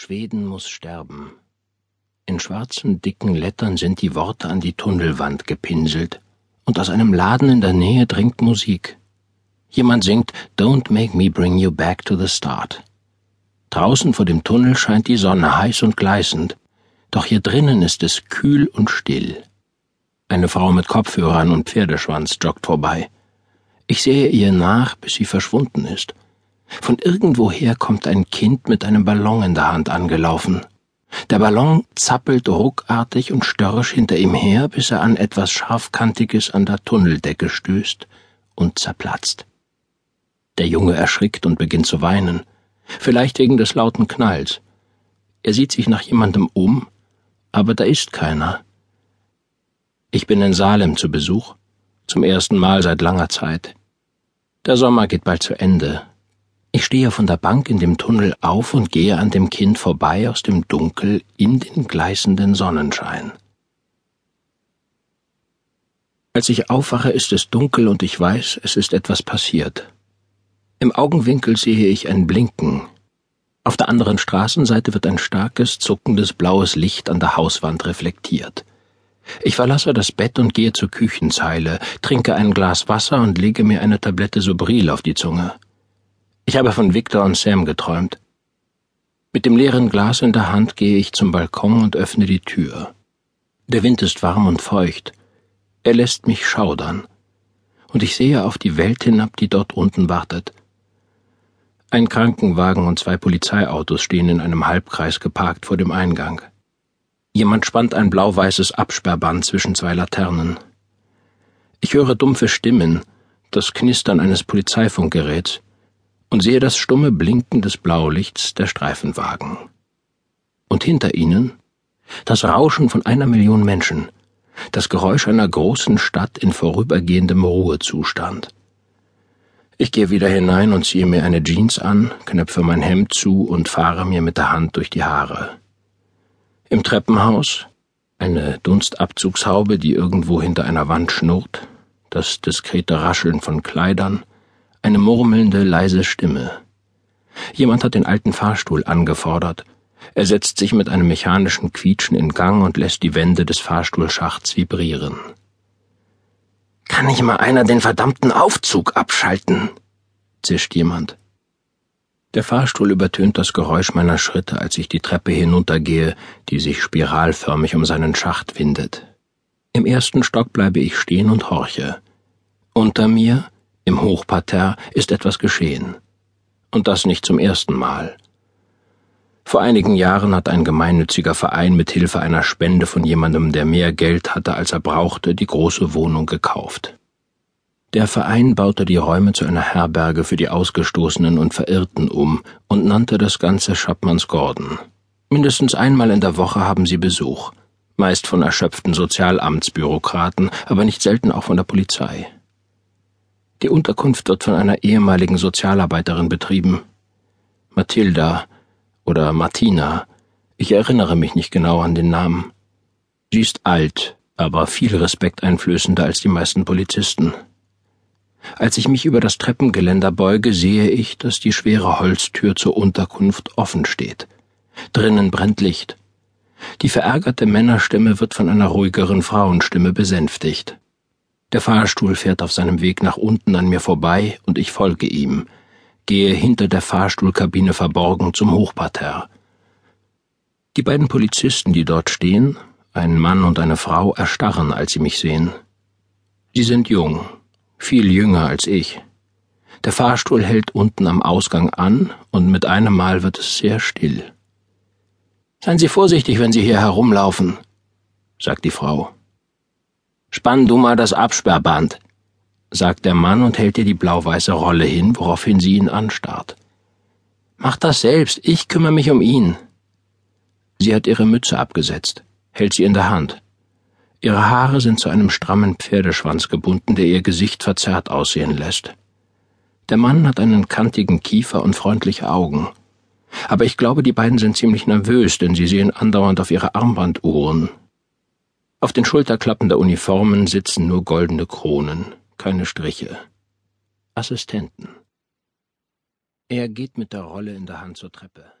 Schweden muss sterben. In schwarzen, dicken Lettern sind die Worte an die Tunnelwand gepinselt, und aus einem Laden in der Nähe dringt Musik. Jemand singt Don't make me bring you back to the start. Draußen vor dem Tunnel scheint die Sonne heiß und gleißend, doch hier drinnen ist es kühl und still. Eine Frau mit Kopfhörern und Pferdeschwanz joggt vorbei. Ich sehe ihr nach, bis sie verschwunden ist. Von irgendwoher kommt ein Kind mit einem Ballon in der Hand angelaufen. Der Ballon zappelt ruckartig und störrisch hinter ihm her, bis er an etwas Scharfkantiges an der Tunneldecke stößt und zerplatzt. Der Junge erschrickt und beginnt zu weinen, vielleicht wegen des lauten Knalls. Er sieht sich nach jemandem um, aber da ist keiner. Ich bin in Salem zu Besuch, zum ersten Mal seit langer Zeit. Der Sommer geht bald zu Ende, ich stehe von der Bank in dem Tunnel auf und gehe an dem Kind vorbei aus dem Dunkel in den gleißenden Sonnenschein. Als ich aufwache, ist es dunkel und ich weiß, es ist etwas passiert. Im Augenwinkel sehe ich ein Blinken. Auf der anderen Straßenseite wird ein starkes, zuckendes blaues Licht an der Hauswand reflektiert. Ich verlasse das Bett und gehe zur Küchenzeile, trinke ein Glas Wasser und lege mir eine Tablette Sobril auf die Zunge. Ich habe von Victor und Sam geträumt. Mit dem leeren Glas in der Hand gehe ich zum Balkon und öffne die Tür. Der Wind ist warm und feucht. Er lässt mich schaudern. Und ich sehe auf die Welt hinab, die dort unten wartet. Ein Krankenwagen und zwei Polizeiautos stehen in einem Halbkreis geparkt vor dem Eingang. Jemand spannt ein blau-weißes Absperrband zwischen zwei Laternen. Ich höre dumpfe Stimmen, das Knistern eines Polizeifunkgeräts und sehe das stumme Blinken des Blaulichts der Streifenwagen. Und hinter ihnen das Rauschen von einer Million Menschen, das Geräusch einer großen Stadt in vorübergehendem Ruhezustand. Ich gehe wieder hinein und ziehe mir eine Jeans an, knöpfe mein Hemd zu und fahre mir mit der Hand durch die Haare. Im Treppenhaus eine Dunstabzugshaube, die irgendwo hinter einer Wand schnurrt, das diskrete Rascheln von Kleidern, eine murmelnde, leise Stimme. Jemand hat den alten Fahrstuhl angefordert. Er setzt sich mit einem mechanischen Quietschen in Gang und lässt die Wände des Fahrstuhlschachts vibrieren. Kann nicht mal einer den verdammten Aufzug abschalten? zischt jemand. Der Fahrstuhl übertönt das Geräusch meiner Schritte, als ich die Treppe hinuntergehe, die sich spiralförmig um seinen Schacht windet. Im ersten Stock bleibe ich stehen und horche. Unter mir im Hochparterre ist etwas geschehen. Und das nicht zum ersten Mal. Vor einigen Jahren hat ein gemeinnütziger Verein mit Hilfe einer Spende von jemandem, der mehr Geld hatte, als er brauchte, die große Wohnung gekauft. Der Verein baute die Räume zu einer Herberge für die Ausgestoßenen und Verirrten um und nannte das Ganze Chapmans Gordon. Mindestens einmal in der Woche haben sie Besuch, meist von erschöpften Sozialamtsbürokraten, aber nicht selten auch von der Polizei. Die Unterkunft wird von einer ehemaligen Sozialarbeiterin betrieben. Mathilda oder Martina, ich erinnere mich nicht genau an den Namen. Sie ist alt, aber viel respekteinflößender als die meisten Polizisten. Als ich mich über das Treppengeländer beuge, sehe ich, dass die schwere Holztür zur Unterkunft offen steht. Drinnen brennt Licht. Die verärgerte Männerstimme wird von einer ruhigeren Frauenstimme besänftigt. Der Fahrstuhl fährt auf seinem Weg nach unten an mir vorbei und ich folge ihm, gehe hinter der Fahrstuhlkabine verborgen zum Hochparterre. Die beiden Polizisten, die dort stehen, ein Mann und eine Frau, erstarren, als sie mich sehen. Sie sind jung, viel jünger als ich. Der Fahrstuhl hält unten am Ausgang an und mit einem Mal wird es sehr still. Seien Sie vorsichtig, wenn Sie hier herumlaufen, sagt die Frau. Spann du mal das Absperrband, sagt der Mann und hält ihr die blau-weiße Rolle hin, woraufhin sie ihn anstarrt. Mach das selbst, ich kümmere mich um ihn. Sie hat ihre Mütze abgesetzt, hält sie in der Hand. Ihre Haare sind zu einem strammen Pferdeschwanz gebunden, der ihr Gesicht verzerrt aussehen lässt. Der Mann hat einen kantigen Kiefer und freundliche Augen. Aber ich glaube, die beiden sind ziemlich nervös, denn sie sehen andauernd auf ihre Armbanduhren, auf den Schulterklappen der Uniformen sitzen nur goldene Kronen, keine Striche. Assistenten. Er geht mit der Rolle in der Hand zur Treppe.